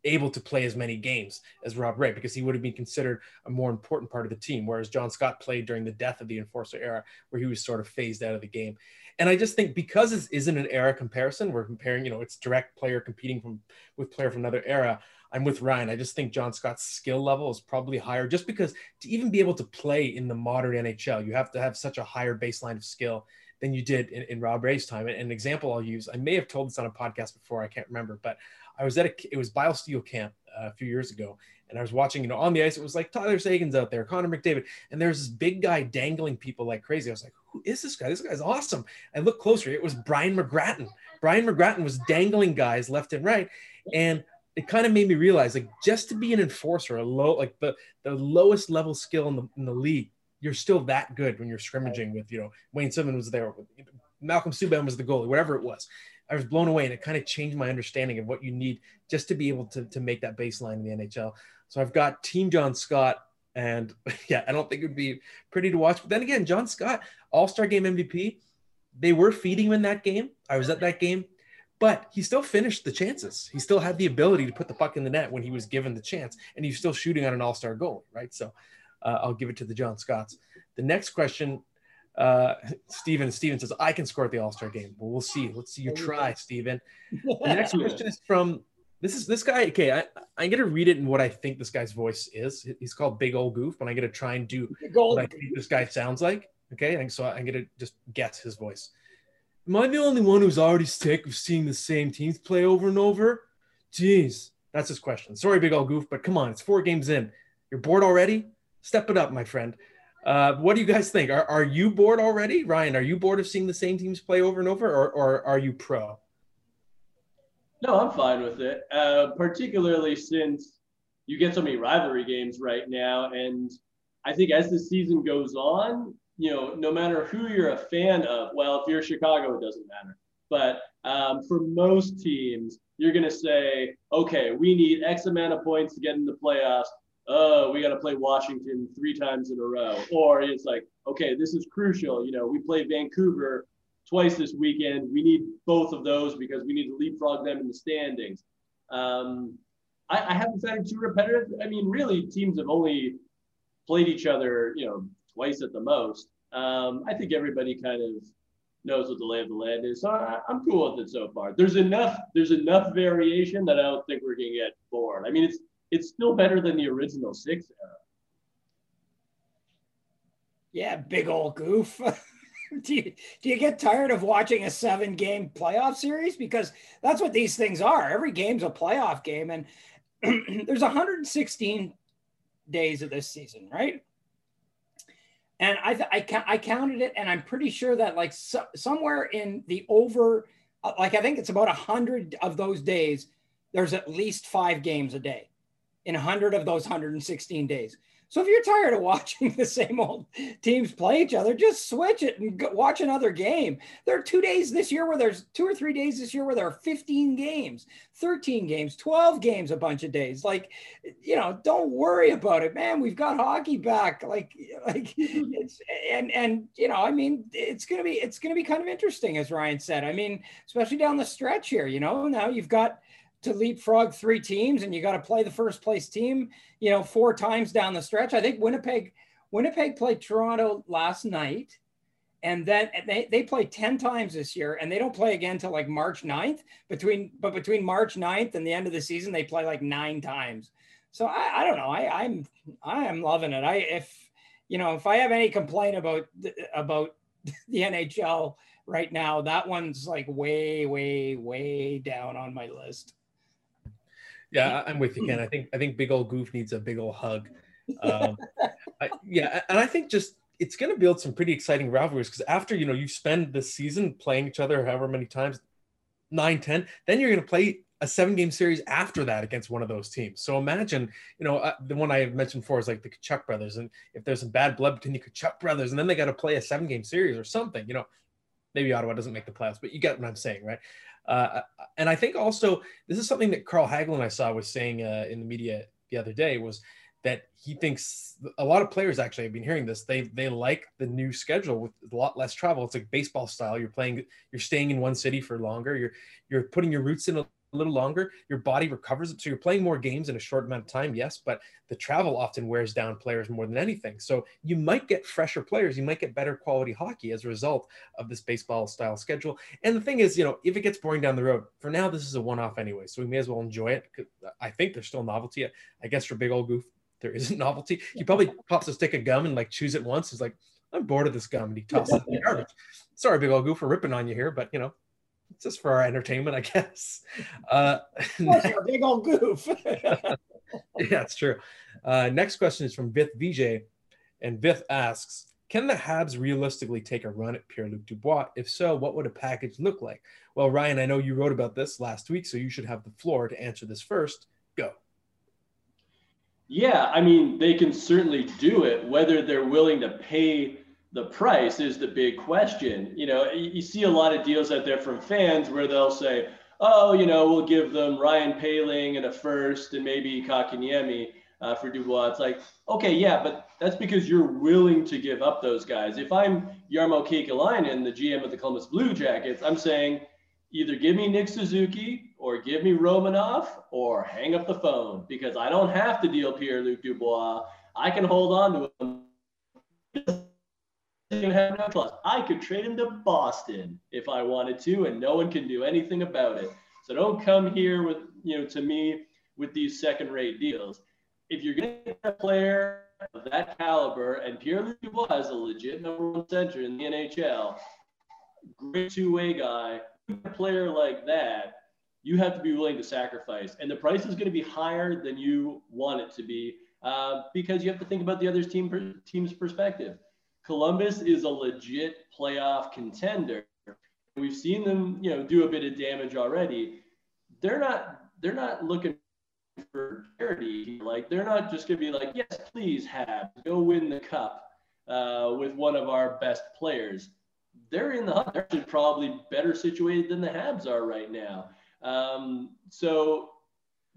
able to play as many games as Rob Ray because he would have been considered a more important part of the team. Whereas John Scott played during the death of the enforcer era where he was sort of phased out of the game. And I just think because this isn't an era comparison, we're comparing, you know, it's direct player competing from with player from another era. I'm with Ryan. I just think John Scott's skill level is probably higher just because to even be able to play in the modern NHL, you have to have such a higher baseline of skill than you did in, in Rob Ray's time. And an example I'll use, I may have told this on a podcast before, I can't remember, but I was at a, it was Biosteel camp uh, a few years ago. And I was watching, you know, on the ice, it was like Tyler Seguin's out there, Connor McDavid. And there's this big guy dangling people like crazy. I was like, who is this guy? This guy's awesome. I looked closer. It was Brian McGrattan. Brian McGrattan was dangling guys left and right. And it kind of made me realize like just to be an enforcer, a low like the the lowest level skill in the in the league, you're still that good when you're scrimmaging with you know Wayne Simmonds was there, Malcolm Subban was the goalie, whatever it was. I was blown away, and it kind of changed my understanding of what you need just to be able to to make that baseline in the NHL. So I've got Team John Scott, and yeah, I don't think it would be pretty to watch. But then again, John Scott, All Star Game MVP, they were feeding him in that game. I was at that game but he still finished the chances. He still had the ability to put the puck in the net when he was given the chance, and he's still shooting on an all-star goal, right? So uh, I'll give it to the John Scotts. The next question, Uh, Steven, Steven says, I can score at the All Star game. Well, we'll see. Let's see you try, Steven. The next question is from this is this guy. Okay, I, I'm gonna read it in what I think this guy's voice is. He's called Big Old Goof, but I'm gonna try and do what I think this guy sounds like. Okay, and so I'm gonna just guess his voice. Am I the only one who's already sick of seeing the same teams play over and over? Jeez, that's his question. Sorry, Big Old Goof, but come on, it's four games in. You're bored already? Step it up, my friend. Uh, what do you guys think? Are, are you bored already? Ryan, are you bored of seeing the same teams play over and over, or, or are you pro? No, I'm fine with it, uh, particularly since you get so many rivalry games right now. And I think as the season goes on, you know, no matter who you're a fan of, well, if you're Chicago, it doesn't matter. But um, for most teams, you're going to say, okay, we need X amount of points to get in the playoffs oh, we got to play Washington three times in a row. Or it's like, okay, this is crucial. You know, we play Vancouver twice this weekend. We need both of those because we need to leapfrog them in the standings. Um, I, I haven't found it too repetitive. I mean, really, teams have only played each other, you know, twice at the most. Um, I think everybody kind of knows what the lay of the land is. So I, am cool with it so far. There's enough. There's enough variation that I don't think we're gonna get bored. I mean, it's it's still better than the original six era. Yeah, big old goof. do you do you get tired of watching a seven game playoff series because that's what these things are every game's a playoff game and there's 116 days of this season right and I, I, I counted it and i'm pretty sure that like so, somewhere in the over uh, like i think it's about 100 of those days there's at least five games a day in 100 of those 116 days. So if you're tired of watching the same old teams play each other, just switch it and go, watch another game. There are two days this year where there's two or three days this year where there are 15 games, 13 games, 12 games, a bunch of days. Like, you know, don't worry about it, man. We've got hockey back. Like, like it's and and you know, I mean, it's gonna be it's gonna be kind of interesting, as Ryan said. I mean, especially down the stretch here. You know, now you've got to leapfrog three teams and you got to play the first place team, you know, four times down the stretch. I think Winnipeg, Winnipeg played Toronto last night and then they, they play 10 times this year and they don't play again till like March 9th between, but between March 9th and the end of the season, they play like nine times. So I, I don't know. I, I'm, I am loving it. I, if, you know, if I have any complaint about, about the NHL right now, that one's like way, way, way down on my list. Yeah, I'm with you, Ken. I think I think big old goof needs a big old hug. Um, I, yeah, and I think just it's going to build some pretty exciting rivalries because after you know you spend the season playing each other however many times, nine, ten, then you're going to play a seven game series after that against one of those teams. So imagine, you know, uh, the one I mentioned before is like the Tkachuk brothers, and if there's some bad blood between the Tkachuk brothers, and then they got to play a seven game series or something, you know, maybe Ottawa doesn't make the playoffs, but you get what I'm saying, right? Uh, and I think also this is something that Carl Hagelin I saw was saying uh, in the media the other day was that he thinks a lot of players actually have been hearing this. They they like the new schedule with a lot less travel. It's like baseball style. You're playing, you're staying in one city for longer. You're you're putting your roots in a a little longer, your body recovers. So you're playing more games in a short amount of time, yes, but the travel often wears down players more than anything. So you might get fresher players, you might get better quality hockey as a result of this baseball style schedule. And the thing is, you know, if it gets boring down the road, for now this is a one off anyway, so we may as well enjoy it. I think there's still novelty. I guess for Big Old Goof, there isn't novelty. He probably pops a stick of gum and like chews it once. He's like, I'm bored of this gum, and he tosses it in the garbage. Sorry, Big Old Goof, for ripping on you here, but you know, just for our entertainment, I guess. Uh, big old goof. yeah, it's true. Uh, next question is from Vith VJ, and Vith asks, "Can the Habs realistically take a run at Pierre Luc Dubois? If so, what would a package look like?" Well, Ryan, I know you wrote about this last week, so you should have the floor to answer this first. Go. Yeah, I mean, they can certainly do it. Whether they're willing to pay the price is the big question. You know, you see a lot of deals out there from fans where they'll say, oh, you know, we'll give them Ryan Poehling and a first and maybe Kotkaniemi uh, for Dubois. It's like, okay, yeah, but that's because you're willing to give up those guys. If I'm Jarmo Kekalainen, the GM of the Columbus Blue Jackets, I'm saying either give me Nick Suzuki or give me Romanov or hang up the phone because I don't have to deal Pierre-Luc Dubois. I can hold on to him I could trade him to Boston if I wanted to, and no one can do anything about it. So don't come here with, you know, to me with these second-rate deals. If you're going to get a player of that caliber, and Pierre-Luc Dubois is a legit number one center in the NHL, great two-way guy, a player like that, you have to be willing to sacrifice. And the price is going to be higher than you want it to be uh, because you have to think about the other team team's perspective. Columbus is a legit playoff contender. We've seen them, you know, do a bit of damage already. They're not they're not looking for charity. Like they're not just to be like, yes, please have go win the cup uh, with one of our best players. They're in the hunt. They're probably better situated than the Habs are right now. Um, so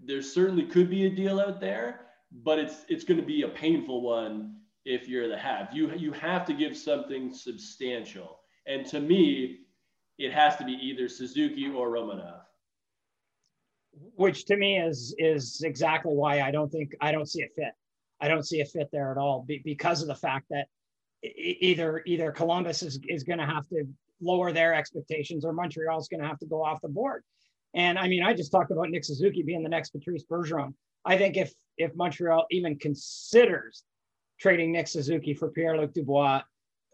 there certainly could be a deal out there, but it's it's going to be a painful one if you're the have. You you have to give something substantial, and to me, it has to be either Suzuki or Romanov. Which to me is is exactly why I don't think I don't see a fit. I don't see a fit there at all because of the fact that either either Columbus is, is going to have to lower their expectations or Montreal's going to have to go off the board. And I mean, I just talked about Nick Suzuki being the next Patrice Bergeron. I think if if Montreal even considers trading Nick Suzuki for Pierre Luc Dubois,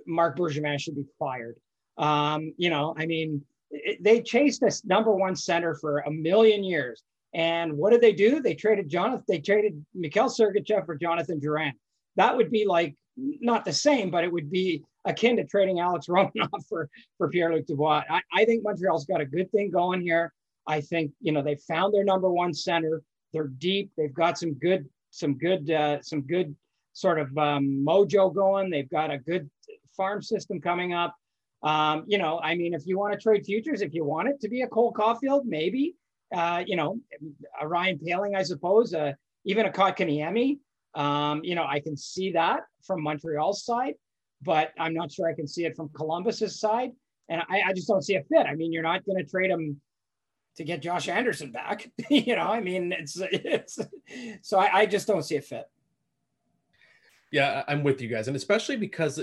Marc Bergevin should be fired. Um, you know, I mean, it, they chased this number one center for a million years. And what did they do? They traded Jonathan, they traded Mikhail Sergachev for Jonathan Drouin. That would be like not the same, but it would be akin to trading Alex Romanov for, for Pierre-Luc Dubois. I, I think Montreal's got a good thing going here. I think, you know, they found their number one center. They're deep. They've got some good, some good, uh, some good sort of um, mojo going. They've got a good farm system coming up. Um, you know, I mean, if you want to trade futures, if you want it to be a Cole Caufield, maybe, uh, you know, a Ryan Poehling, I suppose, uh, even a Kotkaniemi. Um, you know, I can see that from Montreal's side, but I'm not sure I can see it from Columbus's side. And I, I just don't see a fit. I mean, you're not going to trade him to get Josh Anderson back. you know, I mean, it's, it's so I, I just don't see a fit. Yeah, I'm with you guys, and especially because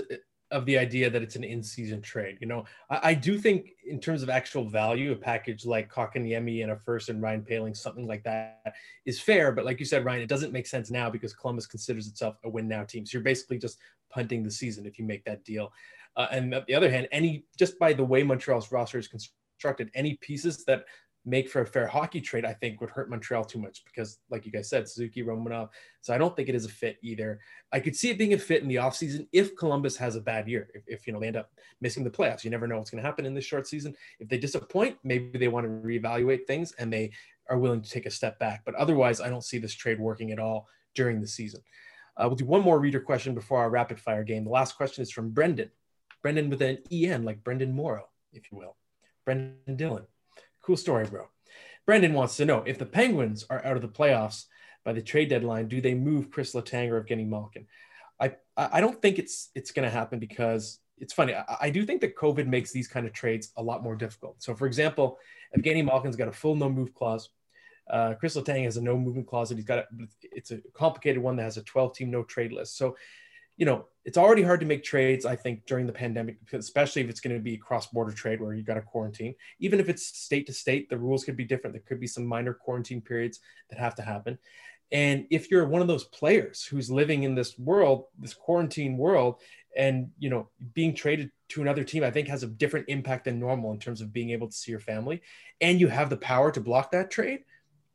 of the idea that it's an in-season trade. You know, I, I do think in terms of actual value, a package like Kotkaniemi and Yemi and a first and Ryan Poehling, something like that, is fair. But like you said, Ryan, it doesn't make sense now because Columbus considers itself a win-now team. So you're basically just punting the season if you make that deal. Uh, and on the other hand, any just by the way Montreal's roster is constructed, any pieces that make for a fair hockey trade, I think would hurt Montreal too much because, like you guys said, Suzuki, Romanov. So I don't think it is a fit either. I could see it being a fit in the offseason if Columbus has a bad year. If, if, you know they end up missing the playoffs, you never know what's going to happen in this short season. If they disappoint, maybe they want to reevaluate things and they are willing to take a step back. But otherwise, I don't see this trade working at all during the season. Uh, we'll do one more reader question before our rapid fire game. The last question is from Brenden. Brenden with an EN, like Brenden Morrow, if you will. Brenden Dillon. Cool story, bro. Brenden wants to know if the Penguins are out of the playoffs by the trade deadline, do they move Chris Letang or Evgeny Malkin? I I don't think it's it's going to happen because it's funny. I, I, do think that COVID makes these kind of trades a lot more difficult. So, for example, Evgeny Malkin's got a full no move clause. Uh, Chris Letang has a no movement clause, and he's got a, it's a complicated one that has a 12 team no trade list. So you know, it's already hard to make trades, I think, during the pandemic, especially if it's going to be cross border trade where you've got to quarantine. Even if it's state to state, the rules could be different. There could be some minor quarantine periods that have to happen. And if you're one of those players who's living in this world, this quarantine world, and you know, being traded to another team, I think has a different impact than normal in terms of being able to see your family, and you have the power to block that trade.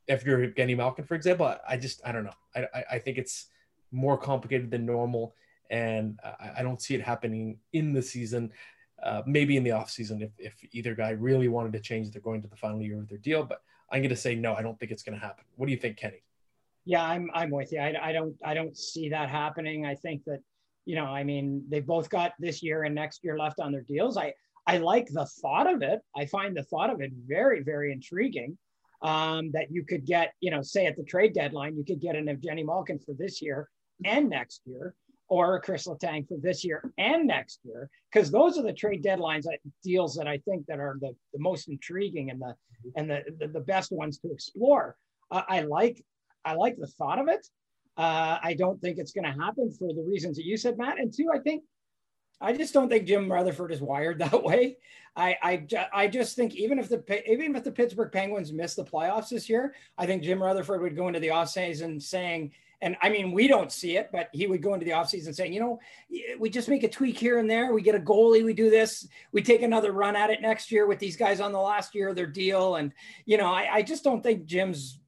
If you're Evgeny Malkin, for example, I just I don't know. I, I think it's more complicated than normal and I, I don't see it happening in the season. Uh, maybe in the offseason if, if either guy really wanted to change, they're going to the final year of their deal. But I'm going to say no. I don't think it's going to happen. What do you think, Kenny? Yeah, I'm I'm with you. I, I don't I don't see that happening. I think that you know, I mean, they've both got this year and next year left on their deals. I I like the thought of it. I find the thought of it very very intriguing. Um, that you could get, you know, say at the trade deadline, you could get an Evgeny Malkin for this year and next year or a Chris Letang for this year and next year, because those are the trade deadlines that deals that I think that are the, the most intriguing and the and the, the, the best ones to explore. Uh, I like I like the thought of it. Uh, I don't think it's going to happen for the reasons that you said, Matt. And two, I think I just don't think Jim Rutherford is wired that way. I, I, I just think even if the even if the Pittsburgh Penguins miss the playoffs this year, I think Jim Rutherford would go into the offseason saying, and I mean we don't see it, but he would go into the offseason saying, you know, we just make a tweak here and there. We get a goalie, we do this, we take another run at it next year with these guys on the last year of their deal, and you know, I, I just don't think Jim's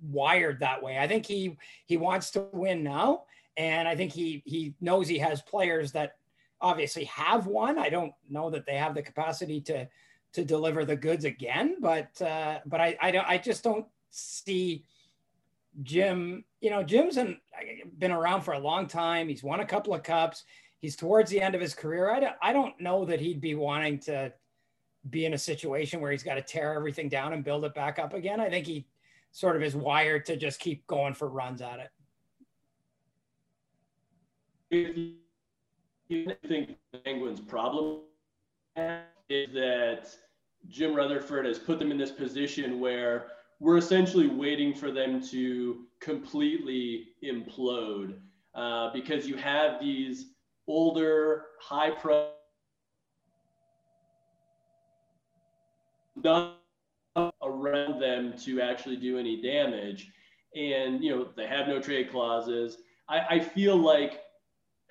wired that way. I think he he wants to win now, and I think he he knows he has players that obviously have won. I don't know that they have the capacity to to deliver the goods again, but uh, but I I, don't, I just don't see Jim. You know, Jim's an, been around for a long time. He's won a couple of cups. He's towards the end of his career. I don't, I don't know that he'd be wanting to be in a situation where he's got to tear everything down and build it back up again. I think he sort of is wired to just keep going for runs at it. I think Penguins' problem is that Jim Rutherford has put them in this position where we're essentially waiting for them to completely implode uh, because you have these older, high pro around them to actually do any damage. And, you know, they have no trade clauses. I, I feel like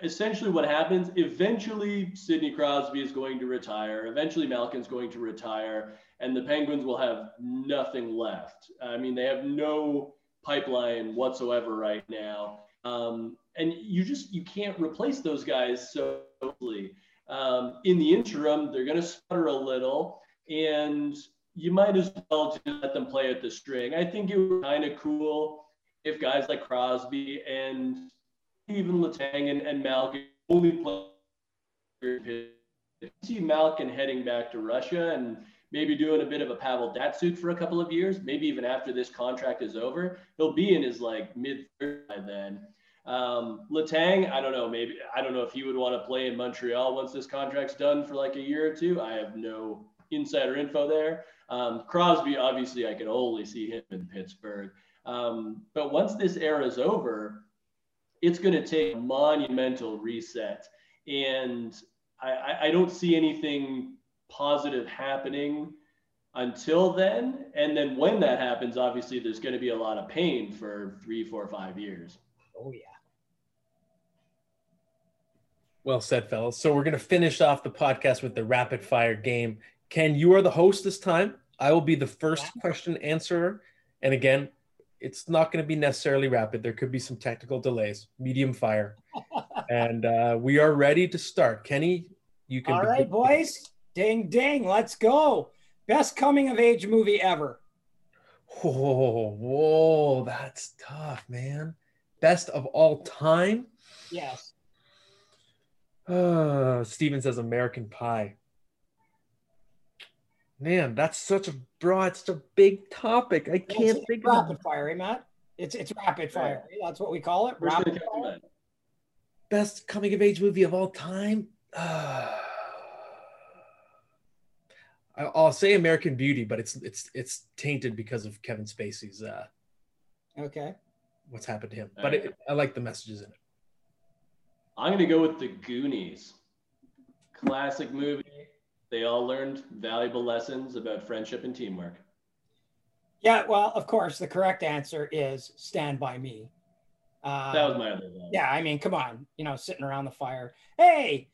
essentially what happens eventually sidney crosby is going to retire eventually malkin's going to retire and the penguins will have nothing left. I mean they have no pipeline whatsoever right now. Um, and you just you can't replace those guys so easily. Um, in the interim they're going to sputter a little and you might as well just let them play at the string. I think it was kind of cool if guys like crosby and even Letang and, and Malkin only play. See Malkin heading back to Russia and maybe doing a bit of a Pavel Datsyuk for a couple of years, maybe even after this contract is over. He'll be in his like mid by then. Um, Letang, I don't know, maybe I don't know if he would want to play in Montreal once this contract's done for like a year or two. I have no insider info there. Um, Crosby, obviously, I can only see him in Pittsburgh. Um, but once this era is over, it's going to take a monumental reset. And I, I don't see anything positive happening until then. And then when that happens, obviously there's going to be a lot of pain for three, four, five years. Oh, yeah. Well said, fellas. So we're going to finish off the podcast with the rapid fire game. Ken, you are the host this time. I will be the first question answerer. And again, it's not going to be necessarily rapid. There could be some technical delays, medium fire. and uh, we are ready to start. Kenny, you can. All right, boys. Ding, ding. Let's go. Best coming of age movie ever. Whoa, whoa, that's tough, man. Best of all time? Yes. Uh, Steven says American Pie. Man, that's such a broad, such a big topic. I can't it's think rapid of fire, eh, Matt? It's it's rapid fire. Yeah. That's what we call it. Rapid fire. Best coming of age movie of all time. Uh, I'll say American Beauty, but it's it's it's tainted because of Kevin Spacey's. Uh, okay. What's happened to him? But it, I like the messages in it. I'm gonna go with the Goonies. Classic movie they all learned valuable lessons about friendship and teamwork. Yeah, well, of course, the correct answer is Stand By Me. Um, that was my other one. Yeah, I mean, come on, you know, sitting around the fire. Hey,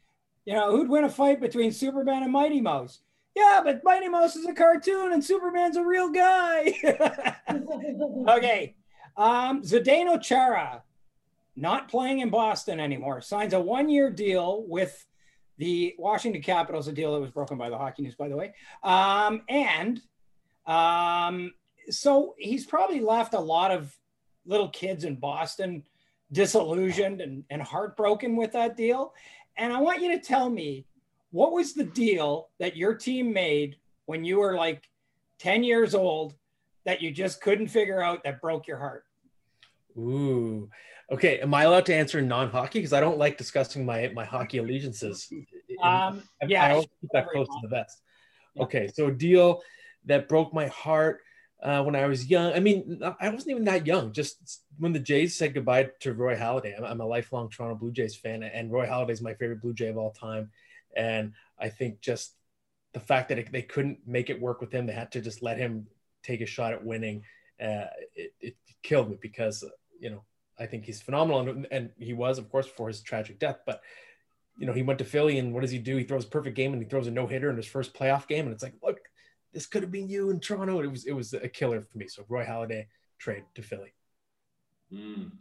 you know, who'd win a fight between Superman and Mighty Mouse? Yeah, but Mighty Mouse is a cartoon and Superman's a real guy. okay. Um, Zdeno Chara, not playing in Boston anymore, signs a one year deal with the Washington Capitals, a deal that was broken by the Hockey News, by the way. Um, and um, so he's probably left a lot of little kids in Boston disillusioned and, and heartbroken with that deal. And I want you to tell me what was the deal that your team made when you were like 10 years old that you just couldn't figure out that broke your heart? Ooh, Okay, am I allowed to answer non-hockey? Because I don't like discussing my my hockey allegiances. Um, yeah, I always keep that close to the vest. Yeah. Okay, so a deal that broke my heart. uh, when I was young. I mean, I wasn't even that young. Just when the Jays said goodbye to Roy Halladay, I'm, I'm a lifelong Toronto Blue Jays fan, and Roy Halladay is my favorite Blue Jay of all time. And I think just the fact that it, they couldn't make it work with him, they had to just let him take a shot at winning. Uh, it, it killed me because you know I think he's phenomenal, and, and he was, of course, before his tragic death. But you know, he went to Philly, and what does he do? He throws a perfect game, and he throws a no hitter in his first playoff game, and it's like, look, this could have been you in Toronto. It was it was a killer for me. So Roy Halladay trade to Philly. Mm.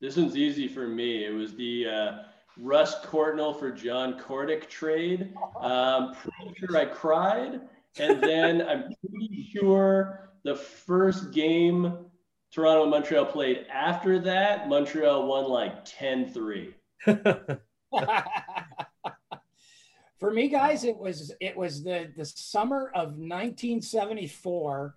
This one's easy for me. It was the uh, Russ Courtnall for John Kordic trade. Um, pretty sure I cried, and then I'm pretty sure the first game Toronto and Montreal played after that, Montreal won like 10-3. For me, guys, it was it was the the summer of 1974,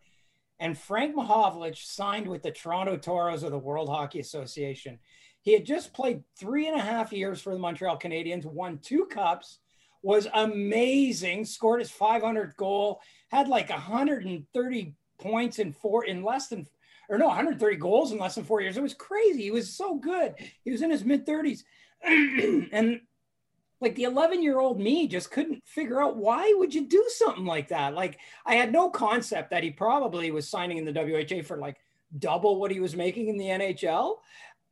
and Frank Mahovlich signed with the Toronto Toros of the World Hockey Association. He had just played three and a half years for the Montreal Canadiens, won two cups, was amazing, scored his 500th goal, had like 130 points in four in less than or no 130 goals in less than four years. It was crazy. He was so good. He was in his mid 30s, and like the 11 year old me just couldn't figure out why would you do something like that? Like i had no concept that he probably was signing in the wha for like double what he was making in the nhl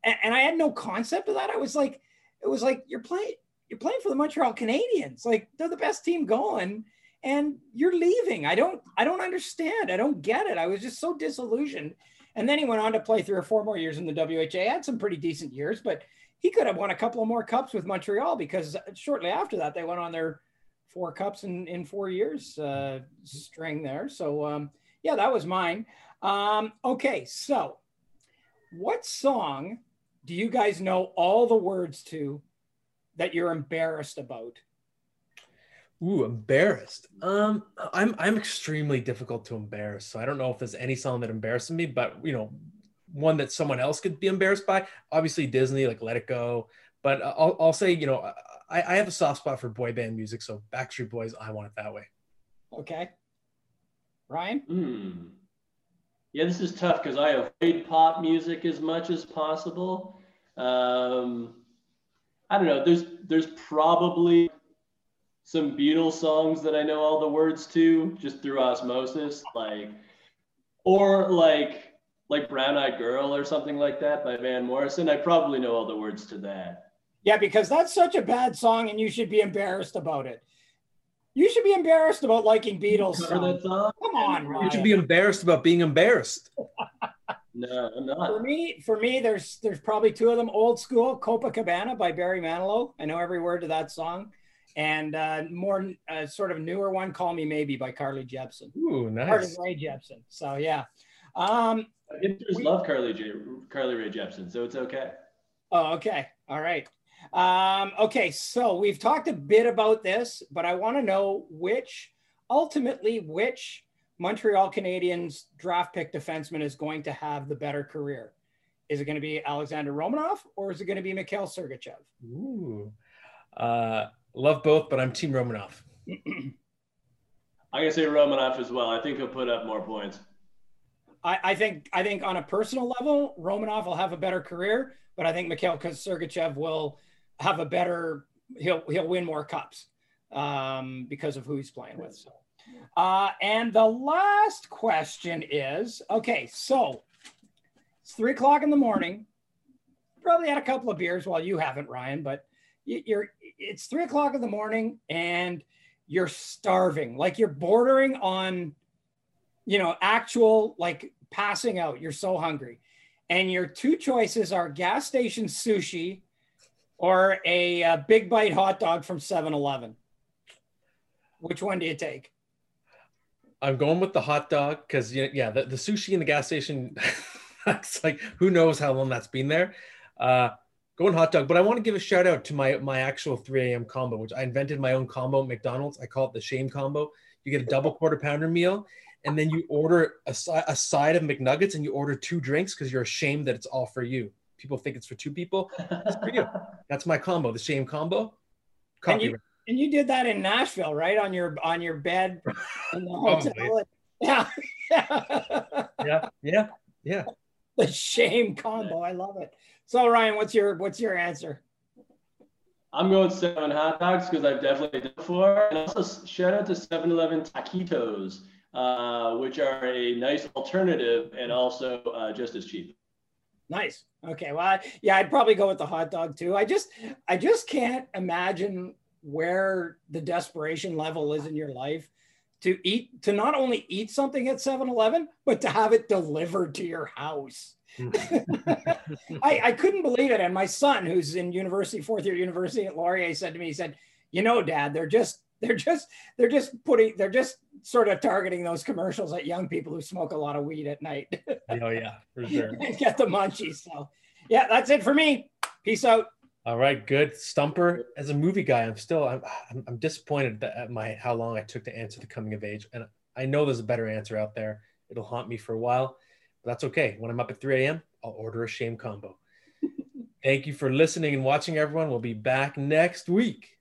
and, and i had no concept of that. I was like it was like you're playing you're playing for the montreal canadiens. Like they're the best team going and you're leaving. I don't i don't understand. I don't get it. I was just so disillusioned and then he went on to play three or four more years in the wha had some pretty decent years but he could have won a couple of more cups with Montreal because shortly after that they went on their four cups in in four years uh, string there. So um, yeah, that was mine. Um, okay, so what song do you guys know all the words to that you're embarrassed about? Ooh, embarrassed. Um, I'm I'm extremely difficult to embarrass. So I don't know if there's any song that embarrasses me, but you know, one that someone else could be embarrassed by. Obviously, Disney, like Let It Go. But I'll, I'll say, you know, I, I have a soft spot for boy band music. So Backstreet Boys, I want it that way. Okay. Ryan? Mm. Yeah, this is tough because I avoid pop music as much as possible. Um, I don't know. There's there's probably some Beatles songs that I know all the words to just through osmosis, like, or like like Brown Eyed Girl or something like that by Van Morrison. I probably know all the words to that. Yeah, because that's such a bad song and you should be embarrassed about it. You should be embarrassed about liking Beatles. Song? Come on, Ryan. You should be embarrassed about being embarrassed. no, I'm not. For me, for me, there's there's probably two of them. Old school Copacabana by Barry Manilow. I know every word to that song. And uh, more uh, sort of newer one, Call Me Maybe by Carly Jepsen. Ooh, nice. Carly Rae Jepsen. So yeah. Um, Hipsters love Carly J, Carly Rae Jepsen, so it's okay. Oh, okay. All right. Um, okay, so we've talked a bit about this, but I want to know which, ultimately, which Montreal Canadiens draft pick defenseman is going to have the better career. Is it going to be Alexander Romanov or is it going to be Mikhail Sergachev? Ooh, uh, love both, but I'm Team Romanov. I'm gonna say Romanov as well. I think he'll put up more points. I, I, think I think on a personal level, Romanov will have a better career, but I think Mikhail Sergachev will have a better. He'll he'll win more cups um, because of who he's playing with. So, uh, and the last question is okay. So it's three o'clock in the morning. Probably had a couple of beers while you haven't, Ryan, but you're. It's three o'clock in the morning and you're starving, like you're bordering on you know, actual like passing out. You're so hungry. And your two choices are gas station sushi or a, a big bite hot dog from 7 Eleven. Which one do you take? I'm going with the hot dog because, yeah, the, the sushi in the gas station, it's like who knows how long that's been there. Uh, going hot dog, but I want to give a shout out to my my actual 3 a.m. combo, which I invented my own combo at McDonald's. I call it the shame combo. You get a double quarter pounder meal and then you order a, a side of McNuggets and you order two drinks because you're ashamed that it's all for you. People think it's for two people. It's for you. That's my combo, the shame combo. And you, and you, did that in Nashville, right? On your on your bed in the oh, hotel. yeah. yeah. yeah, yeah, yeah. The shame combo. I love it. So Ryan, what's your what's your answer? I'm going seven hot dogs because I've definitely done before. And also shout out to 7-Eleven taquitos, uh, which are a nice alternative and also uh, just as cheap. Nice. Okay. Well, I, yeah, I'd probably go with the hot dog too. I just, I just can't imagine where the desperation level is in your life to eat, to not only eat something at 7 Eleven, but to have it delivered to your house. I, I couldn't believe it. And my son, who's in university, fourth year university at Laurier, said to me, he said, You know, dad, they're just, they're just, they're just putting, they're just sort of targeting those commercials at young people who smoke a lot of weed at night. oh, yeah, for sure. and get the munchies. So, yeah, that's it for me. Peace out. All right, good. Stumper, as a movie guy, I'm still I'm, I'm, disappointed at my how long I took to answer the coming of age, and I know there's a better answer out there. It'll haunt me for a while, that's okay. When I'm up at 3 a.m., I'll order a shame combo. Thank you for listening and watching, everyone. We'll be back next week.